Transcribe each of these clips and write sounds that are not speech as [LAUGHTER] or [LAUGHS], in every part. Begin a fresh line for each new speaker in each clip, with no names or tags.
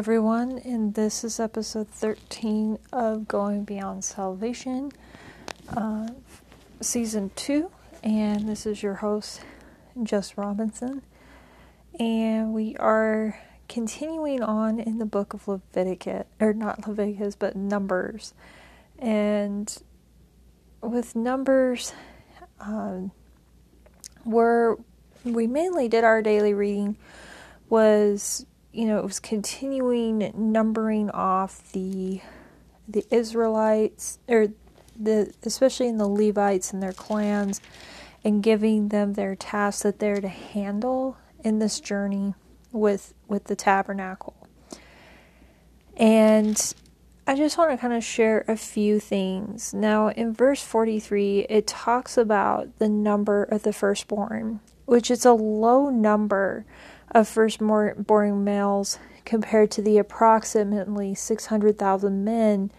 everyone, and this is episode 13 of Going Beyond Salvation, uh, season 2. And this is your host, Jess Robinson. And we are continuing on in the book of Leviticus, or not Leviticus, but Numbers. And with Numbers, um, where we mainly did our daily reading was you know, it was continuing numbering off the the Israelites or the especially in the Levites and their clans and giving them their tasks that they're to handle in this journey with with the tabernacle. And I just want to kind of share a few things. Now, in verse 43, it talks about the number of the firstborn, which is a low number of firstborn males compared to the approximately 600,000 men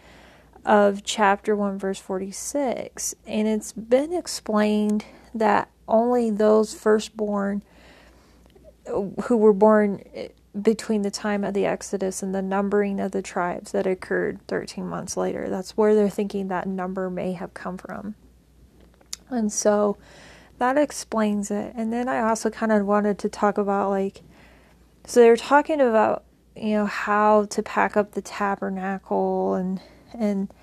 of chapter 1, verse 46. And it's been explained that only those firstborn who were born eh, between the time of the Exodus and the numbering of the tribes that occurred 13 months later. That's where they're thinking that number may have come from. And so that explains it. And then I also kind of wanted to talk about like, so they're talking about you know how to pack up the tabernacle and and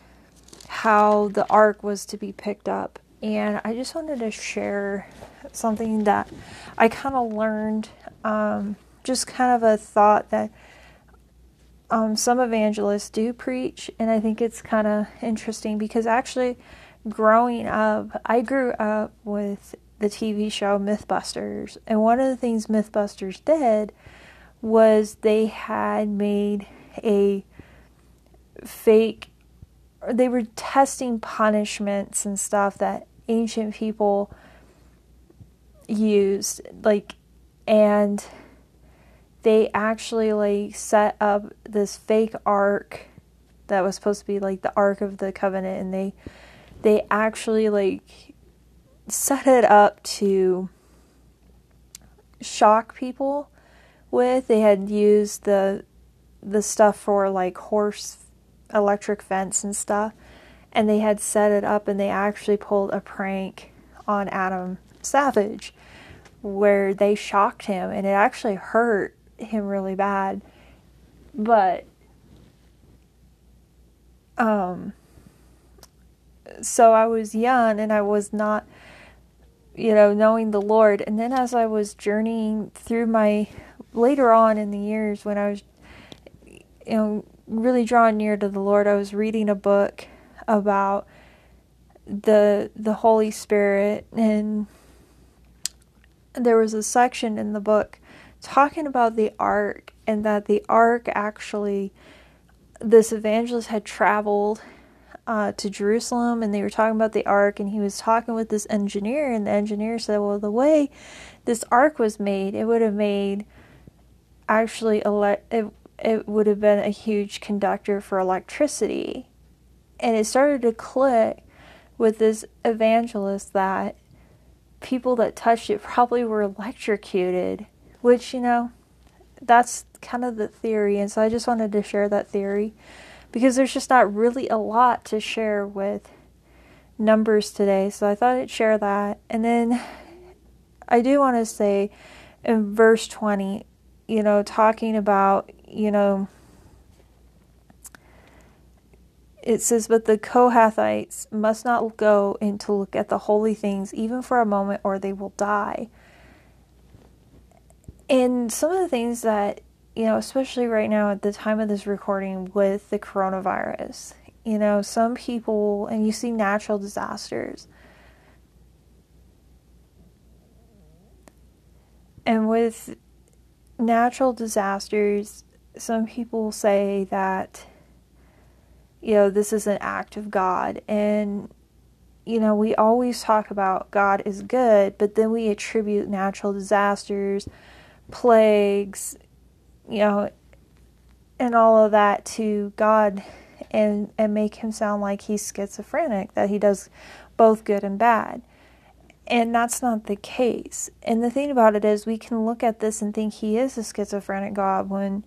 how the ark was to be picked up. And I just wanted to share something that I kind of learned, um, just kind of a thought that um, some evangelists do preach, and I think it's kind of interesting because actually, growing up, I grew up with the TV show Mythbusters. And one of the things Mythbusters did was they had made a fake, they were testing punishments and stuff that ancient people used. Like, and they actually like set up this fake ark that was supposed to be like the ark of the covenant and they they actually like set it up to shock people with. They had used the the stuff for like horse electric fence and stuff, and they had set it up and they actually pulled a prank on Adam Savage where they shocked him and it actually hurt him really bad. But um so I was young and I was not you know, knowing the Lord. And then as I was journeying through my later on in the years when I was you know really drawn near to the Lord, I was reading a book about the the Holy Spirit and there was a section in the book talking about the ark and that the ark actually this evangelist had traveled uh, to Jerusalem and they were talking about the ark and he was talking with this engineer and the engineer said, well, the way this ark was made, it would have made actually ele- it, it would have been a huge conductor for electricity. And it started to click with this evangelist that people that touched it probably were electrocuted, which, you know, that's kind of the theory. And so I just wanted to share that theory because there's just not really a lot to share with numbers today. So I thought I'd share that. And then I do want to say in verse 20, you know, talking about, you know, it says, But the Kohathites must not go in to look at the holy things, even for a moment, or they will die. And some of the things that you know, especially right now at the time of this recording with the coronavirus, you know, some people, and you see natural disasters. And with natural disasters, some people say that, you know, this is an act of God. And, you know, we always talk about God is good, but then we attribute natural disasters, plagues, you know, and all of that to God and and make him sound like he's schizophrenic, that he does both good and bad. And that's not the case. And the thing about it is we can look at this and think he is a schizophrenic God when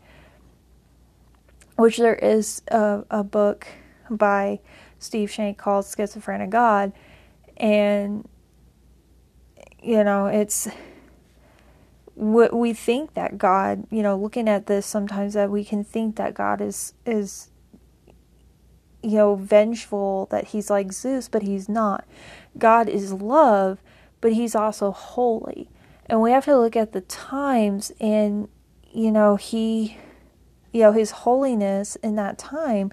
which there is a, a book by Steve Shank called Schizophrenic God. And, you know, it's we think that God, you know, looking at this sometimes that we can think that God is is you know vengeful that he's like Zeus, but he's not. God is love, but he's also holy. And we have to look at the times and you know, he you know, his holiness in that time,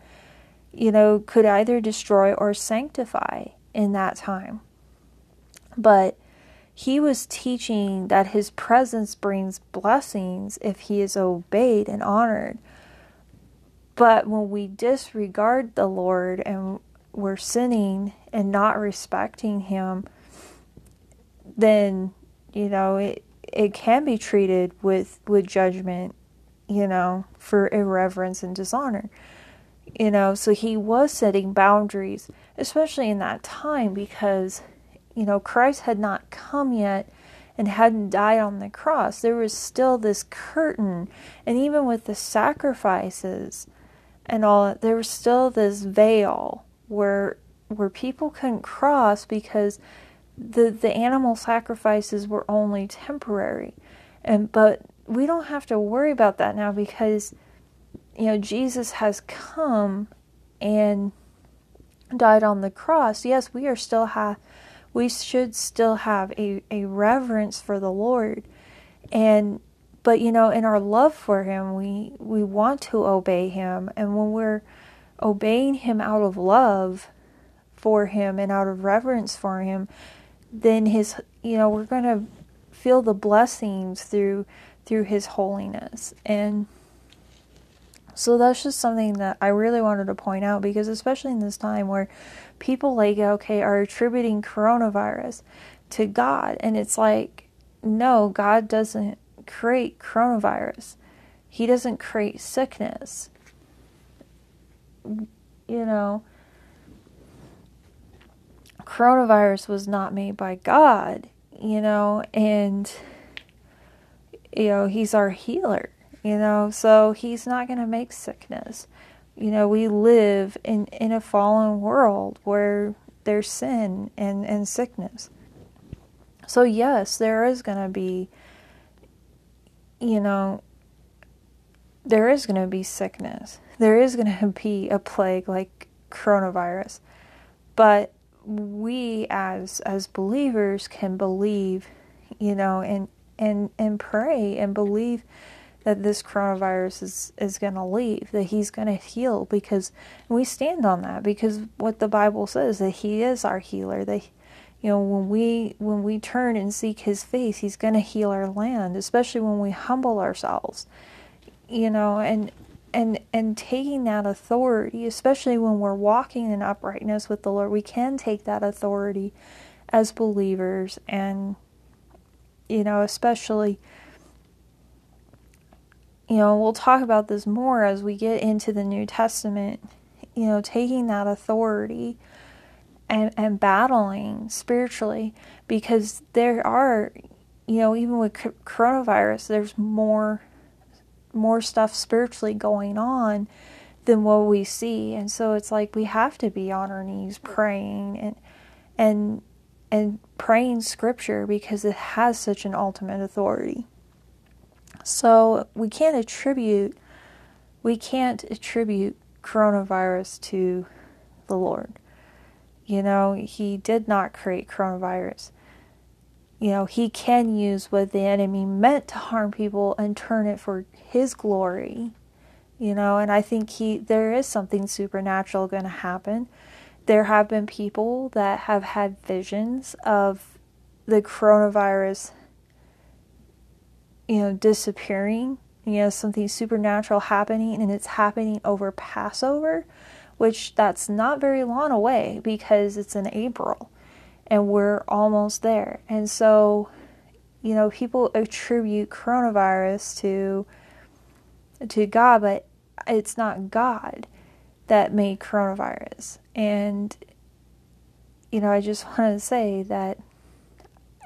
you know, could either destroy or sanctify in that time. But he was teaching that his presence brings blessings if he is obeyed and honored. But when we disregard the Lord and we're sinning and not respecting him, then, you know, it, it can be treated with, with judgment, you know, for irreverence and dishonor. You know, so he was setting boundaries, especially in that time, because you know, Christ had not come yet and hadn't died on the cross. There was still this curtain, and even with the sacrifices and all, there was still this veil where where people couldn't cross because the the animal sacrifices were only temporary. And but we don't have to worry about that now because you know Jesus has come and died on the cross. Yes, we are still have we should still have a, a reverence for the Lord. And but you know, in our love for him, we we want to obey him. And when we're obeying him out of love for him and out of reverence for him, then his you know, we're going to feel the blessings through through his holiness. And so that's just something that I really wanted to point out because especially in this time where people like okay are attributing coronavirus to God and it's like no God doesn't create coronavirus. He doesn't create sickness. You know coronavirus was not made by God you know and you know he's our healer you know so he's not going to make sickness you know, we live in, in a fallen world where there's sin and, and sickness. So, yes, there is going to be, you know, there is going to be sickness. There is going [LAUGHS] to be a plague like coronavirus. But we as as believers can believe, you know, and and and pray and believe that this coronavirus is, is going to leave, that he's going to heal because we stand on that because what the Bible says that he is our healer, that you know when we when we turn and seek his face, he's going to heal our land, especially when we humble ourselves. You know, and and and taking that authority, especially when we're walking in uprightness with the Lord, we can take that authority as believers and you know, especially you know, we'll talk about this more as we get into the New Testament, you know, taking that authority and, and battling spiritually because there are, you know, even with coronavirus, there's more more stuff spiritually going on than what we see. And so it's like we have to be on our knees praying and and and praying scripture because it has such an ultimate authority. So we can't attribute we can't attribute coronavirus to the Lord. You know, he did not create coronavirus. You know, he can use what the enemy meant to harm people and turn it for his glory. You know, and I think he there is something supernatural going to happen. There have been people that have had visions of the coronavirus you know, disappearing, you know, something supernatural happening, and it's happening over Passover, which that's not very long away because it's in April and we're almost there. And so, you know, people attribute coronavirus to to God, but it's not God that made coronavirus. And you know, I just [LAUGHS] want to say that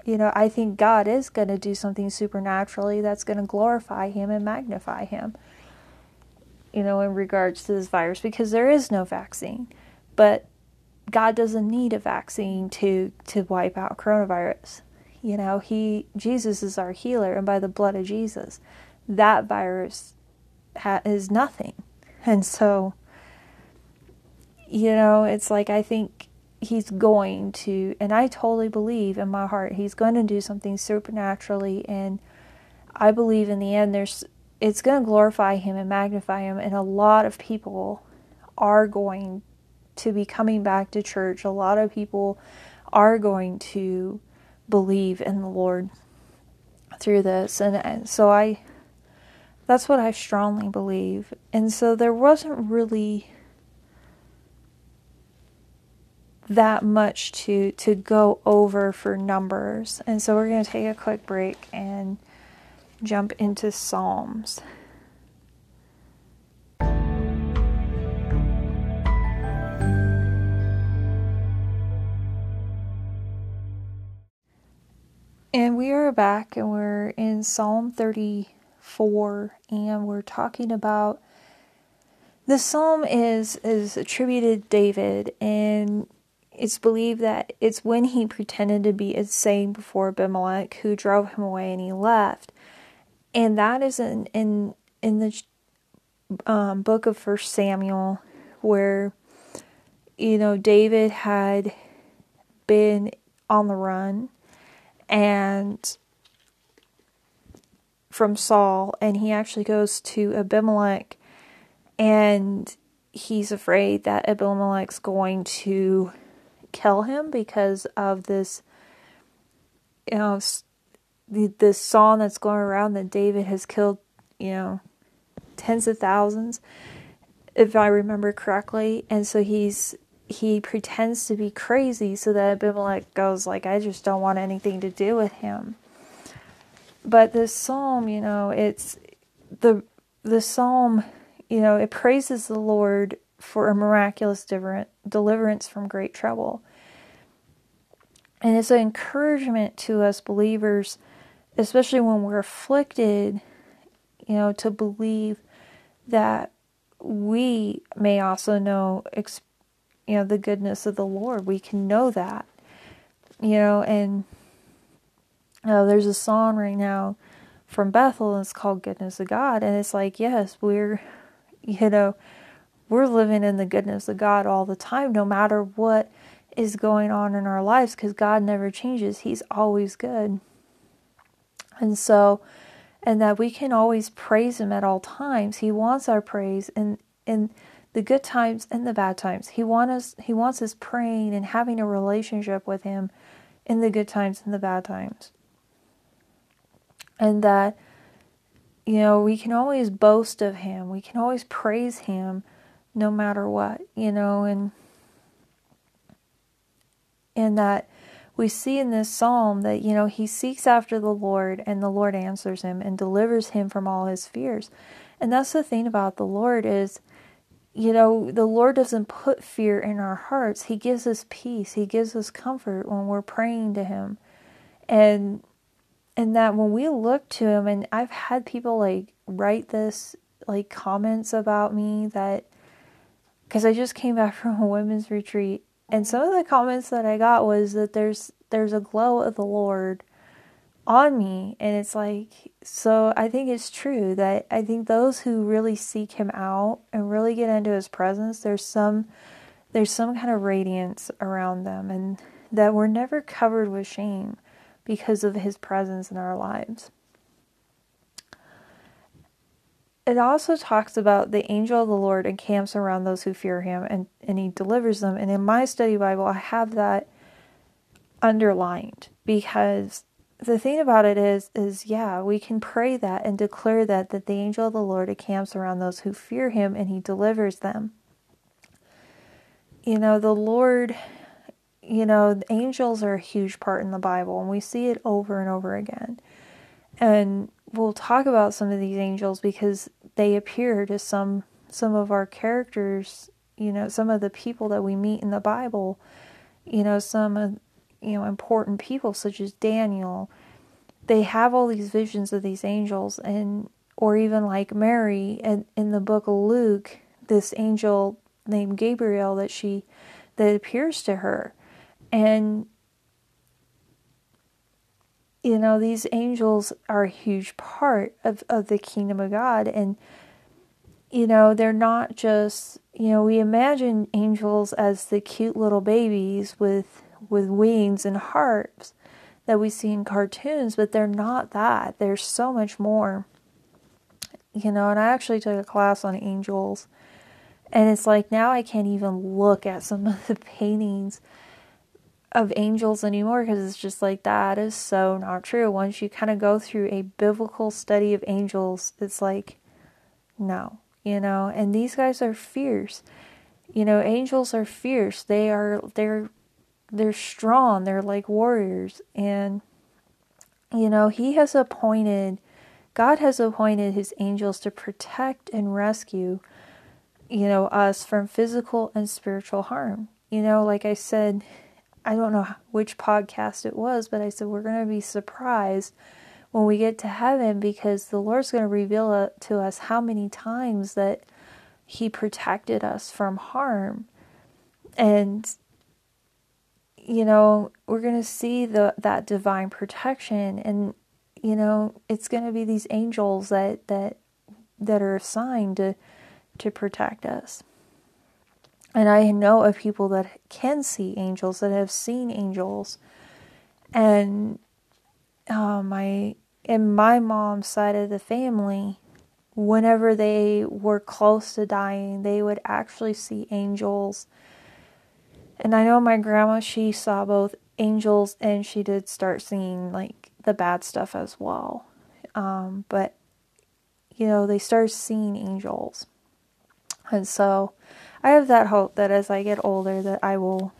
you know, I think God is going to do something supernaturally that's going to glorify Him and magnify Him. you know, in regards to this virus because there is no vaccine. But God doesn't need a vaccine to to wipe out coronavirus. You know, he Jesus is our healer, and by the blood of Jesus, that virus ha- is nothing. And so, you know, it's like I think he's going to, and I totally believe in my heart he's going to do something supernaturally, and I believe in the end there's it's going to glorify him and magnify him, and a lot of people are going to be coming back to church. A lot of people are going to believe in the Lord through this, and, and so I. That's what I strongly believe. And so there wasn't really that much to to go over for numbers. And so we're going to take a quick break and jump into Psalms. And we are back and we're in Psalm 34 and we're talking about the psalm is is attributed David and it's believed that it's when he pretended to be insane before Abimelech who drove him away and he left. And that is in in in the um, book of First Samuel, where you know David had been on the run and from Saul, and he actually goes to Abimelech, and he's afraid that Abimelech's going to kill him because of this, you know, the this song that's going around that David has killed, you know, tens of thousands, if I remember correctly, and so he's he pretends to be crazy so that Abimelech goes like, I just don't want anything to do with him. But this psalm, you know, it's the the psalm, you know, it praises the Lord for a miraculous deliverance from great trouble. And it's an encouragement to us believers especially when we're afflicted, you know, to believe that we may also know, you know, the goodness of the Lord. We can know that, you know, and uh, there's a song right now from Bethel, and it's called "Goodness of God," and it's like, yes, we're, [LAUGHS] you know, we're living in the goodness of God all the time, no matter what is going on in our lives, because God never changes. He's always good. And so, and that we can always praise Him at all times. He wants our praise in in the good times and the bad times. He wants us. He wants us praying and having a relationship with Him in the good times and the bad times. And that you know we can always boast of Him. We can always praise Him, no matter what. You know, and and that we see in this psalm that, you know, he seeks after the Lord and the Lord answers him and delivers him from all his fears. And that's the thing about the Lord is, you know, the Lord doesn't put fear in our hearts. He gives us peace. He gives us comfort when we're praying to him. And and that when we look to him and I've had people like write this like comments about me that because I just came back from a women's retreat and some of the comments that I got was that there's there's a glow of the Lord on me and it's like so I think it's true that I think those who really seek him out and really get into his presence there's some there's some kind of radiance around them and that we're never covered with shame because of his presence in our lives it also talks about the angel of the Lord encamps around those who fear him and, and he delivers them. And in my study Bible, I have that underlined because the thing about it is is yeah we can pray that and declare that that the angel of the lord encamps around those who fear him and he delivers them you know the lord you know angels are a huge part in the bible and we see it over and over again and we'll talk about some of these angels because they appear to some some of our characters, you know, some of the people that we meet in the Bible, you know, some of you know important people such as Daniel. They have all these visions of these angels and or even like Mary in, in the book of Luke, this angel named Gabriel that she that appears to her. And you know, these angels are a huge part of, of the kingdom of God. And, you know, they're not just, you know, we imagine angels as the cute little babies with with wings and harps that we see in cartoons, but they're not that. There's so much more. You know, and I actually took a class on angels. And it's like now I can't even look at some [LAUGHS] of the paintings of angels anymore because it's just like that is so not true. Once you kind of go through a biblical study of angels, it's like, no, you know, and these guys are fierce. You know, angels are fierce. They are, they're, they're strong. They're like warriors. And, you know, he has appointed, God has appointed his angels to protect and rescue, you know, us from physical and spiritual harm. You know, like I said, I don't know which podcast it was, but I said we're going to be surprised when we get to heaven because the Lord's going to reveal uh, to us how many times that He protected us from harm. And you know, we're going to see the that divine protection and you know, it's going to be these angels that that that are assigned to to protect us. And I know of people that can see angels, that have seen angels. And my in my mom's side of the family, whenever they were close to dying, they would actually see angels. And I know my grandma, she saw both angels and she did start seeing like the bad stuff as well. Um, but, you know, they started seeing angels. And so I have that hope that as I get older that I will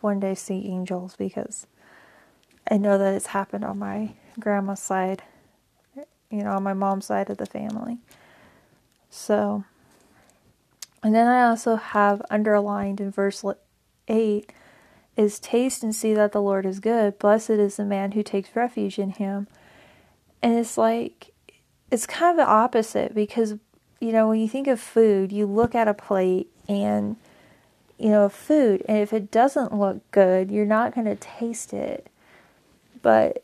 one day see angels because I know that it's happened on my grandma's side, you know, on my mom's side of the family. So, and then I also have underlined in verse 8 is taste and see that the Lord is good. Blessed is the man who takes refuge in him. And it's like, it's kind of the opposite because, you know, when you think of food, you look at a plate and you know food and if it doesn't look good you're not going to taste it. But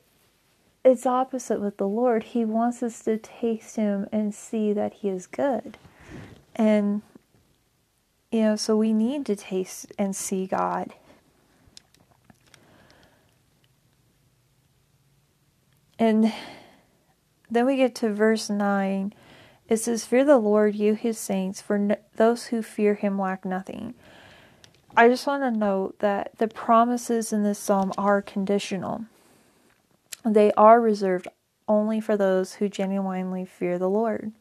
it's opposite with the lord. He wants us to taste him and see that he is good. And you know so we need to taste and see god. And then we get to verse 9 it says, Fear the Lord, you his saints, for no- those who fear him lack nothing. I just want to note that the promises in this psalm are conditional. They are reserved only for those who genuinely fear the Lord.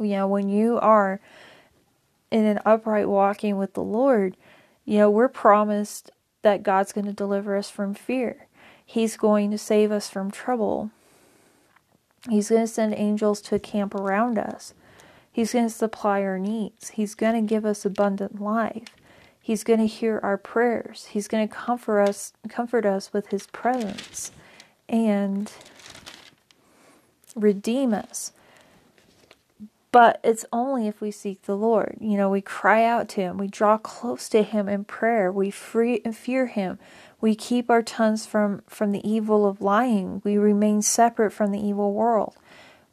You know, when you are in an upright walking with the Lord, you know, we're promised that God's going to deliver us from fear. He's going to save us from trouble. He's going to send angels to camp around us. He's going to supply our needs. He's going to give us abundant life. He's going to hear our prayers. He's going to comfort us comfort us with his presence and redeem us. But it's only if we seek the Lord. You know, we cry out to him, we draw close to him in prayer, we free fear him. We keep our tongues from, from the evil of lying. We remain separate from the evil world.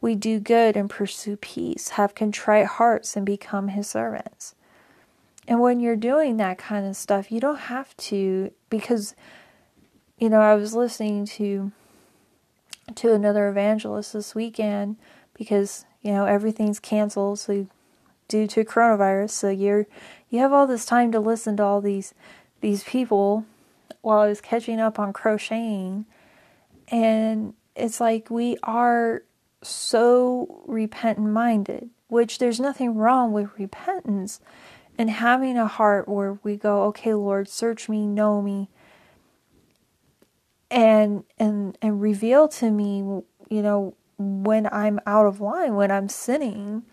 We do good and pursue peace, have contrite hearts, and become his servants. And when you're doing that kind of stuff, you don't have to, because, you know, I was listening to to another evangelist this weekend because you know everything's canceled so due to coronavirus so you're you have all this time to listen to all these these people while I was catching up on crocheting. And it's like we are so repentant minded, which there's nothing wrong with repentance and having a heart where we go, okay, Lord, search me, know me, and and and reveal to me, you know, when I'm out of line, when I'm sinning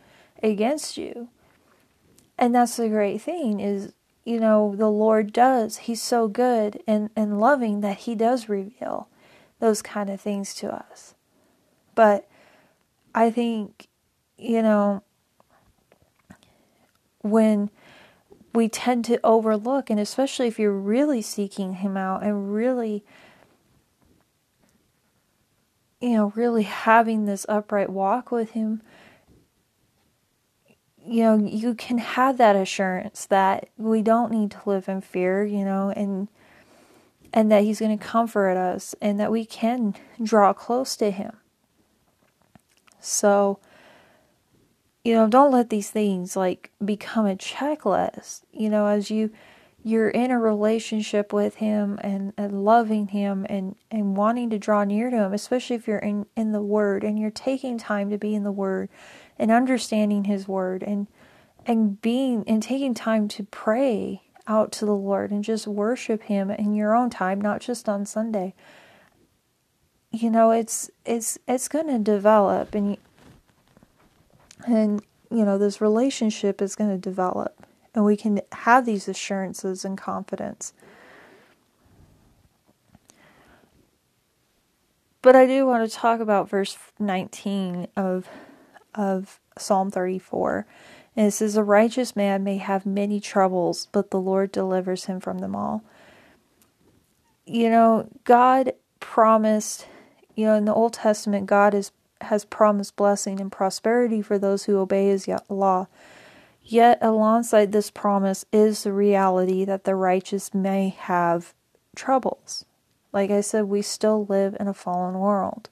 against you. And that's the great thing is you know, the Lord does. He's so good and, and loving that He does reveal those kind of things to us. But I think, you know, when we tend to overlook, and especially if you're really seeking Him out and really, you know, really having this upright walk with Him, you know, you can have that assurance that we don't need to live in fear, you know, and and that he's going to comfort us and that we can draw close to him. So, you know, don't let these things like become a checklist. You know, as you you're in a relationship with him and, and loving him and, and wanting to draw near to him, especially if you're in, in the word and you're taking time to be in the word and understanding his word and and being and taking time to pray out to the Lord and just worship him in your own time, not just on Sunday. You know, it's it's it's going to develop and and you know, this relationship is going to develop and we can have these assurances and confidence. But I do want to talk about verse 19 of of Psalm 34. And it says, A righteous man may have many troubles, but the Lord delivers him from them all. You know, God promised, you know, in the Old Testament, God is, has promised blessing and prosperity for those who obey his law. Yet, alongside this promise is the reality that the righteous may have troubles. Like I said, we still live in a fallen world.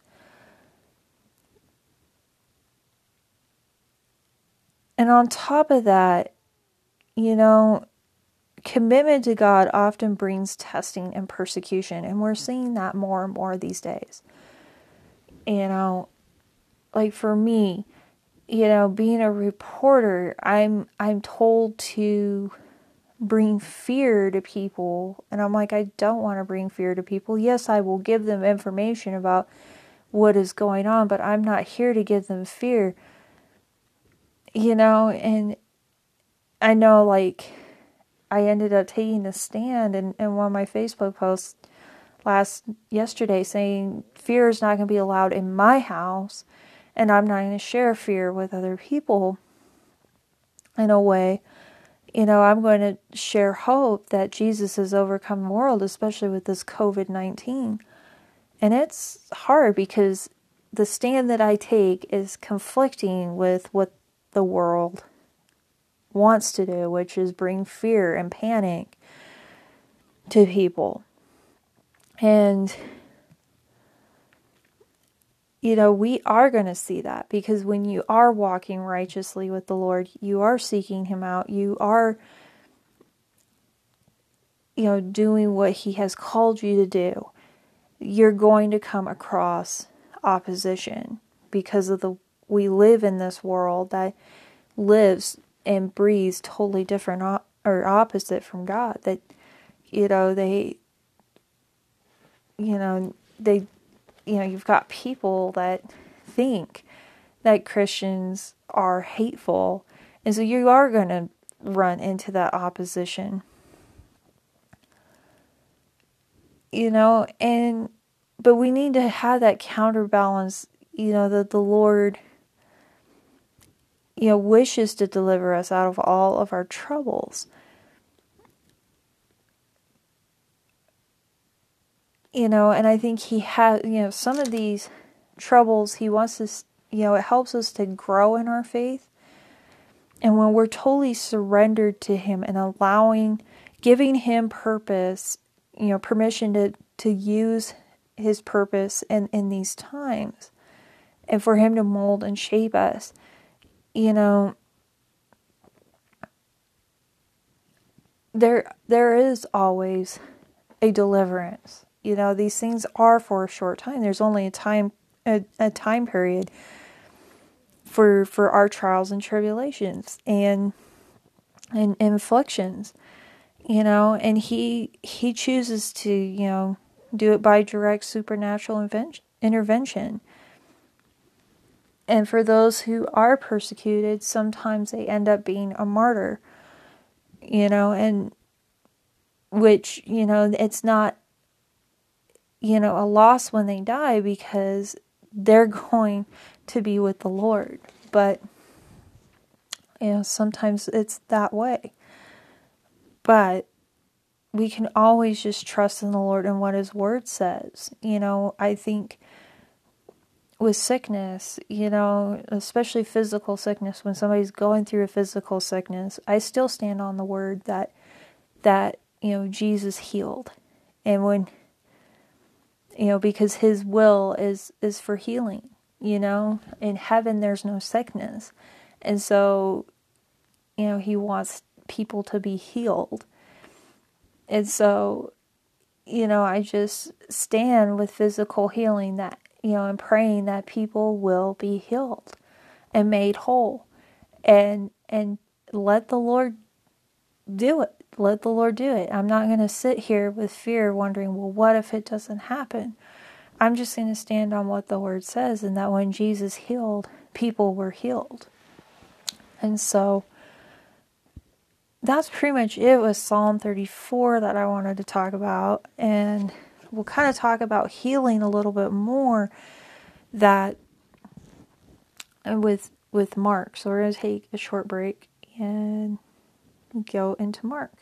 And on top of that, you know, commitment to God often brings testing and persecution, and we're seeing that more and more these days. You know, like for me, you know, being a reporter, I'm I'm told to bring fear to people, and I'm like I don't want to bring fear to people. Yes, I will give them information about what is going on, but I'm not here to give them fear you know, and I know like I ended up taking a stand in, in one of my Facebook posts last yesterday saying fear is not going to be allowed in my house and I'm not going to share fear with other people in a way. You know, I'm going to share hope that Jesus has overcome the world, especially with this COVID 19. And it's hard because the stand that I take is conflicting with what the world wants to do, which is bring fear and panic to people. And, you know, we are going to see that because when you are walking righteously with the Lord, you are seeking Him out, you are, you know, doing what He has called you to do, you're going to come across opposition because of the we live in this world that lives and breathes totally different or opposite from God. That you know they, you know they, you know you've got people that think that Christians are hateful, and so you are going to run into that opposition. You know, and but we need to have that counterbalance. You know that the Lord you know, wishes to deliver us out of all of our troubles. You know, and I think he has, you know, some of these troubles, he wants us, you know, it helps us to grow in our faith. And when we're totally surrendered to him and allowing, giving him purpose, you know, permission to, to use his purpose in, in these times and for him to mold and shape us you know, there there is always a deliverance. You know, these things are for a short time. There's only a time a, a time period for for our trials and tribulations and and inflictions. You know, and he he chooses to, you know, do it by direct supernatural intervention. And for those who are persecuted, sometimes they end up being a martyr, you know, and which, you know, it's not, you know, a loss when they die because they're [LAUGHS] going to be with the Lord. But you know, sometimes it's that way. But we can always just trust in the Lord and what His Word says. You know, I think with sickness, you know, especially physical sickness, when somebody's going through a physical sickness, I still stand on the Word that that you know Jesus healed, and when you know because His will is is for healing. You know, in heaven there's no sickness, and so you know He wants people to be healed. And so, you know, I just stand with physical healing that, you know, and praying that people will be healed and made whole. And and let the Lord do it. Let the Lord do it. I'm not going to sit here with fear wondering, well, what if it doesn't happen? I'm just going to stand on what the word says and that when Jesus healed, people were healed. And so that's pretty much it with Psalm 34 that I wanted to talk about. And we'll kind of talk about healing a little bit more that uh, with with Mark. So we're going to take a short break and go into Mark.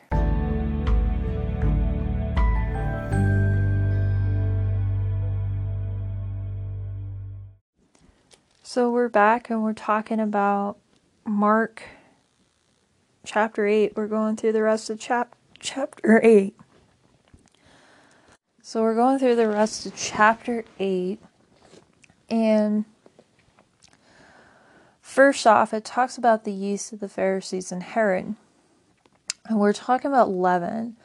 So we're back and we're talking about Mark chapter 8. We're going through the rest of chap- chapter 8. So we're going through the rest of chapter 8. And first off, it talks about the yeast of the Pharisees and Herod. And we're talking about leaven.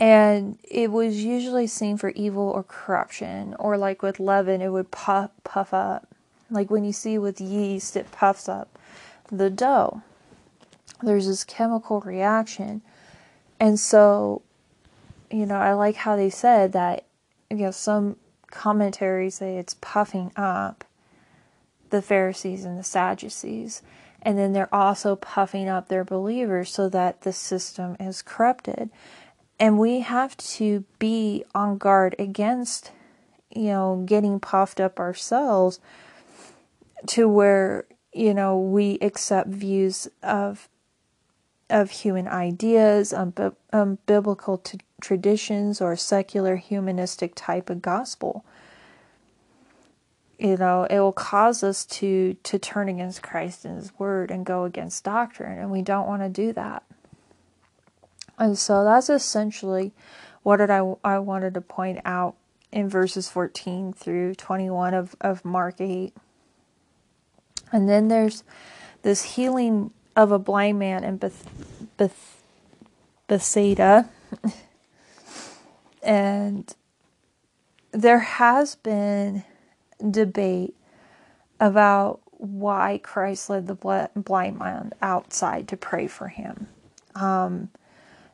And it was usually seen for evil or corruption. Or like with leaven, it would puff, puff up. Like when you see with yeast, it puffs up the dough there's this chemical reaction. And so, you know, I like how they said that, you know, some commentaries say it's puffing up the Pharisees and the Sadducees. And then they're also puffing up their believers so that the system is corrupted. And we have to be on guard against, you know, getting puffed up ourselves to where, you know, we accept views of of human ideas, um, um, biblical t- traditions, or secular humanistic type of gospel. You know, it will cause us to to turn against Christ and His Word and go against doctrine, and we don't want to do that. And so that's essentially what did I I wanted to point out in verses 14 through 21 of, of Mark 8. And then there's this healing of a blind man in Beth, Beth, Bethsaida. [LAUGHS] and there has been debate about why Christ led the blind man outside to pray for him. Um,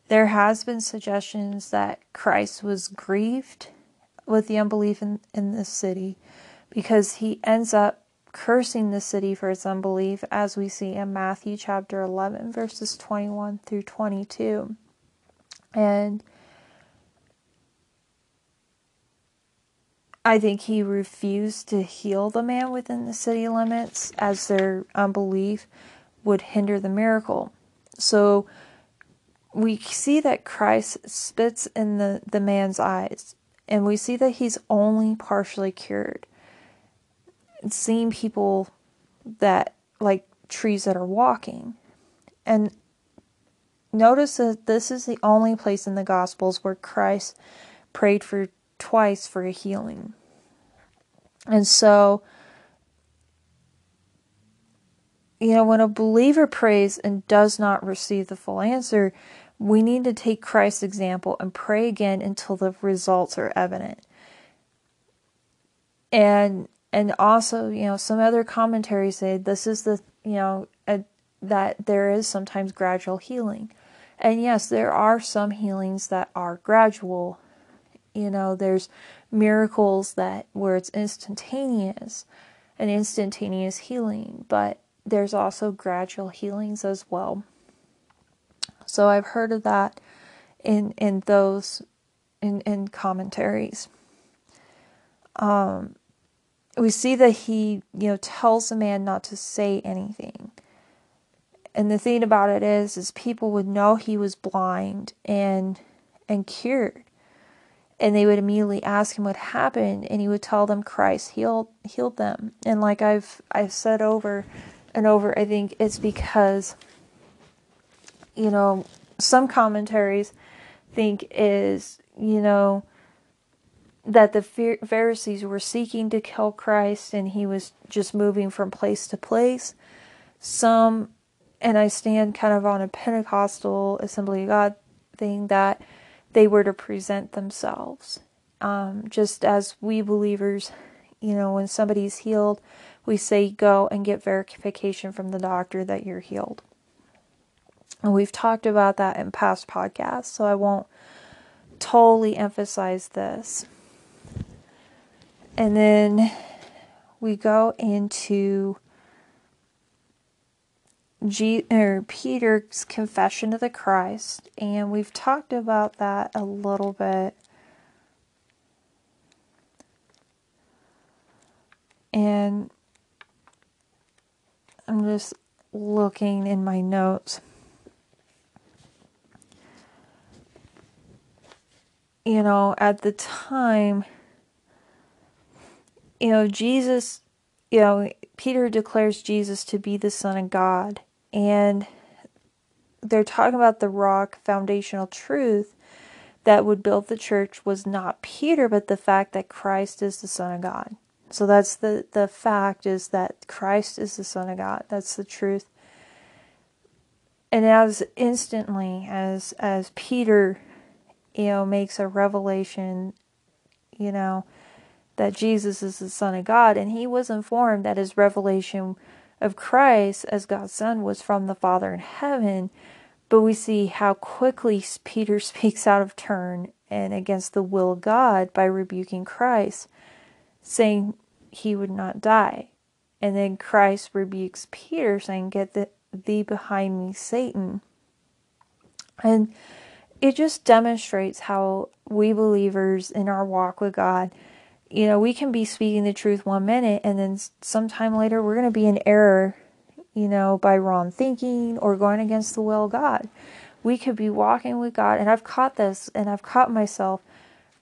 there has been suggestions that Christ was grieved with the unbelief in, in this city because he ends up cursing the city for its unbelief, as we see in Matthew chapter 11, verses 21 through 22. And I think he refused to heal the man within the city limits as their um, unbelief would hinder the miracle. So we see that Christ spits in the, the man's eyes, and we see that he's only partially cured seeing people that like trees that are walking. And notice that this is the only place in the Gospels where Christ prayed for twice for a healing. And so, you know, when a believer prays and does not receive the full answer, we need to take Christ's example and pray again until the results are evident. And and also, you know, some other commentaries say this is the, you know, a, that there is sometimes gradual healing. And yes, there are some healings that are gradual. You know, there's miracles that where it's instantaneous, an instantaneous healing, but there's also gradual healings as well. So I've heard of that in in those in in commentaries. Um we see that he, you know, tells the man not to say anything. And the thing about it is is people would know he was blind and and cured. And they would immediately ask him what happened and he would tell them Christ healed healed them. And like I've I've said over and over, I think it's because you know, some commentaries think is, you know, that the Pharisees were seeking to kill Christ and he was just moving from place to place. Some, and I stand kind of on a Pentecostal Assembly of God thing, that they were to present themselves. Um, just as we believers, you know, when somebody's healed, we say go and get verification from the doctor that you're healed. And we've talked about that in past podcasts, so I won't totally emphasize this. And then we go into G- or Peter's confession of the Christ, and we've talked about that a little bit. And I'm just looking in my notes. You know, at the time, you know, Jesus, you know, Peter declares Jesus to be the Son of God. And they're talking about the rock foundational truth that would build the church was not Peter, but the fact that Christ is the Son of God. So that's the, the fact is that Christ is the Son of God. That's the truth. And as instantly as as Peter, you know, makes a revelation, you know, that Jesus is the Son of God, and he was informed that his revelation of Christ as God's Son was from the Father in heaven. But we see how quickly Peter [LAUGHS] speaks out of turn and against the will of God by rebuking Christ, saying he would not die. And then Christ rebukes Peter, saying, Get the, thee behind me, Satan. And it just demonstrates how we believers in our walk with God you know, we can be speaking the truth one minute and then sometime later we're going to be in error, you know, by wrong thinking or going against the will of God. We could be walking with God, and I've caught this and I've caught myself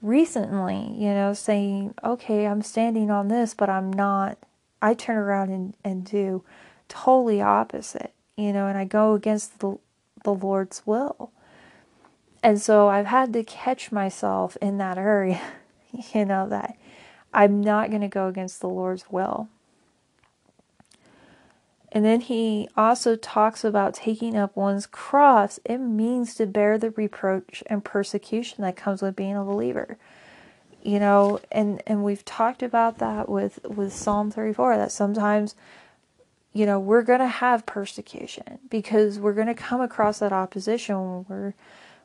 recently, you know, saying, okay, I'm standing on this, but I'm not. I turn around and, and do totally opposite, you know, and I go against the, the Lord's will. And so I've had to catch myself in that area, [LAUGHS] you know, that I'm not going to go against the Lord's will. And then he also talks about taking up one's cross. It means to bear the reproach and persecution that comes with being a believer. You know, and and we've talked about that with with Psalm 34 that sometimes you know, we're going to have persecution because we're going to come across that opposition when we're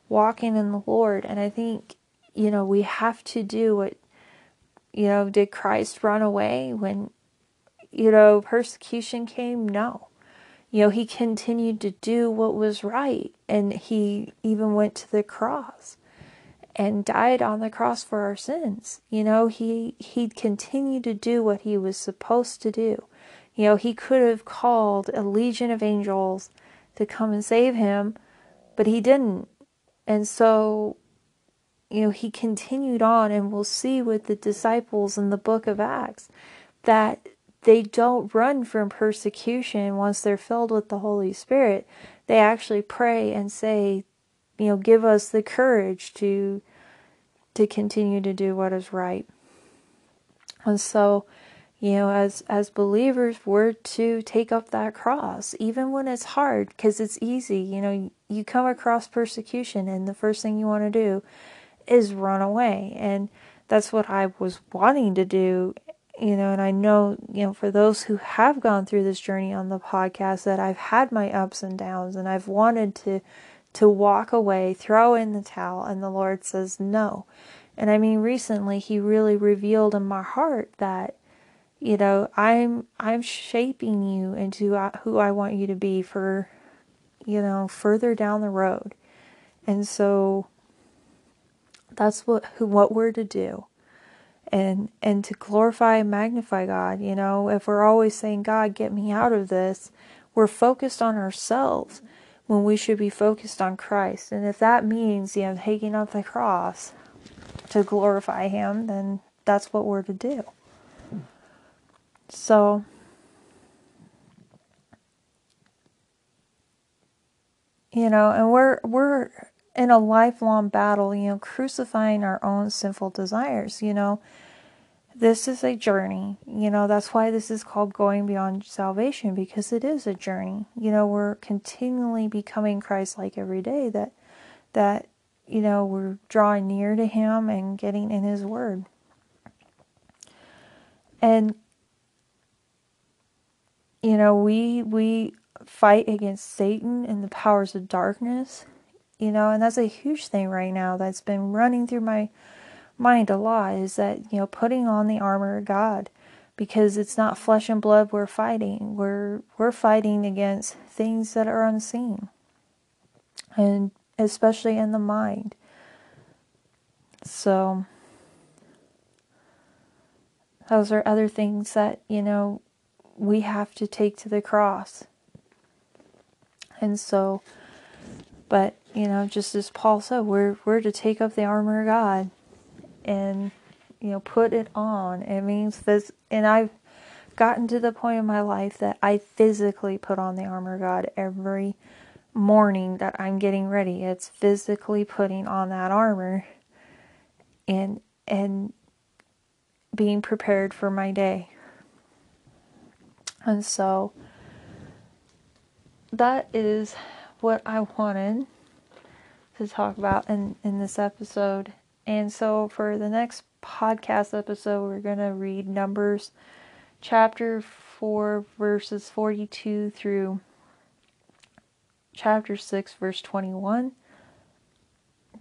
walking in the Lord. And I think, you know, we have to do what you know, did Christ run away when, you know, persecution came? No. You know, he continued to do what was right, and he even went to the cross and died on the cross for our sins. You know, he he continued to do what he was supposed to do. You know, he could have called a legion of angels to come and save him, but he didn't. And so you know, he continued on, and we'll see with the disciples in the book of Acts that they don't run from persecution once they're filled with the Holy Spirit. They actually pray and say, you know, give us the courage to to continue to do what is right. And so, you know, as as believers, we're to take up that cross, even when it's hard, because it's easy. You know, you come across persecution, and the first thing you want to do is run away. And that's what I was wanting to do, you know, and I know, you know, for those who have gone through this journey on the podcast that I've had my ups and downs and I've wanted to to walk away, throw in the towel and the Lord says no. And I mean recently he really revealed in my heart that you know, I'm I'm shaping you into uh, who I want you to be for you know, further down the road. And so that's what what we're to do. and and to glorify and magnify God. You know, if we're always saying, God, get me out of this, we're focused on ourselves when we should be focused on Christ. And if that means, you know, taking up the cross to glorify Him, then that's what we're to do. So, you know, and we're we're in a lifelong battle, you know, crucifying our own sinful desires, you know. This is a journey. You know, that's why this is called going beyond salvation because it is a journey. You know, we're continually becoming Christ like every day that that you know, we're drawing near to him and getting in his word. And you know, we we fight against Satan and the powers of darkness you know, and that's a huge thing right now that's been running through my mind a lot is that, you know, putting on the armor of God because it's not flesh and blood we're fighting. We're we're fighting against things that are unseen. And especially in the mind. So those are other things that, you know, we have to take to the cross. And so but you know, just as Paul said, we're we're to take up the armor of God and you know put it on. It means this, and I've gotten to the point in my life that I physically put on the armor of God every morning that I'm getting ready. It's physically putting on that armor and and being prepared for my day. And so that is what I wanted to talk about in, in this episode. And so for the next podcast episode, we're going to read Numbers chapter 4, verses 42 through chapter 6, verse 21.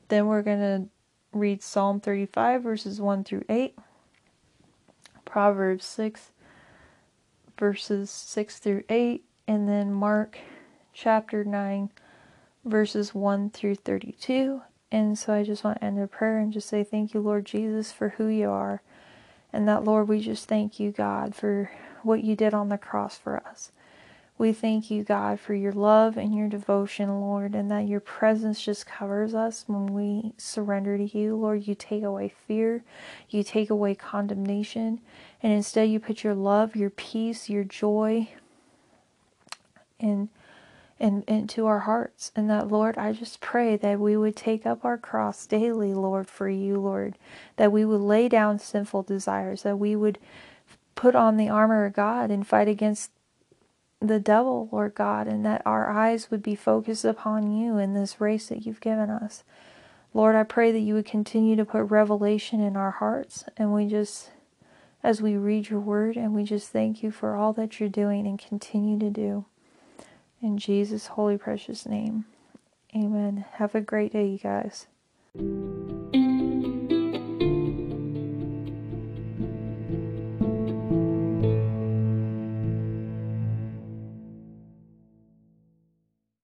Then we're going to read Psalm 35, verses 1 through 8, Proverbs 6, verses 6 through 8, and then Mark chapter 9, verses 1 through 32. And so I just want to end a prayer and just say thank you, Lord Jesus, for who you are. And that, Lord, we just thank you, God, for what you did on the cross for us. We thank you, God, for your love and your devotion, Lord, and that your presence just covers us when we surrender to you. Lord, you take away fear, you take away condemnation, and instead you put your love, your peace, your joy, and and into our hearts. And that, Lord, I just pray that we would take up our cross daily, Lord, for you, Lord. That we would lay down sinful desires, that we would put on the armor of God and fight against the devil, Lord God, and that our eyes would be focused upon you in this race that you've given us. Lord, I pray that you would continue to put revelation in our hearts, and we just, as we read your word, and we just thank you for all that you're doing and continue to do. In Jesus' holy, precious name. Amen. Have a great day, you guys.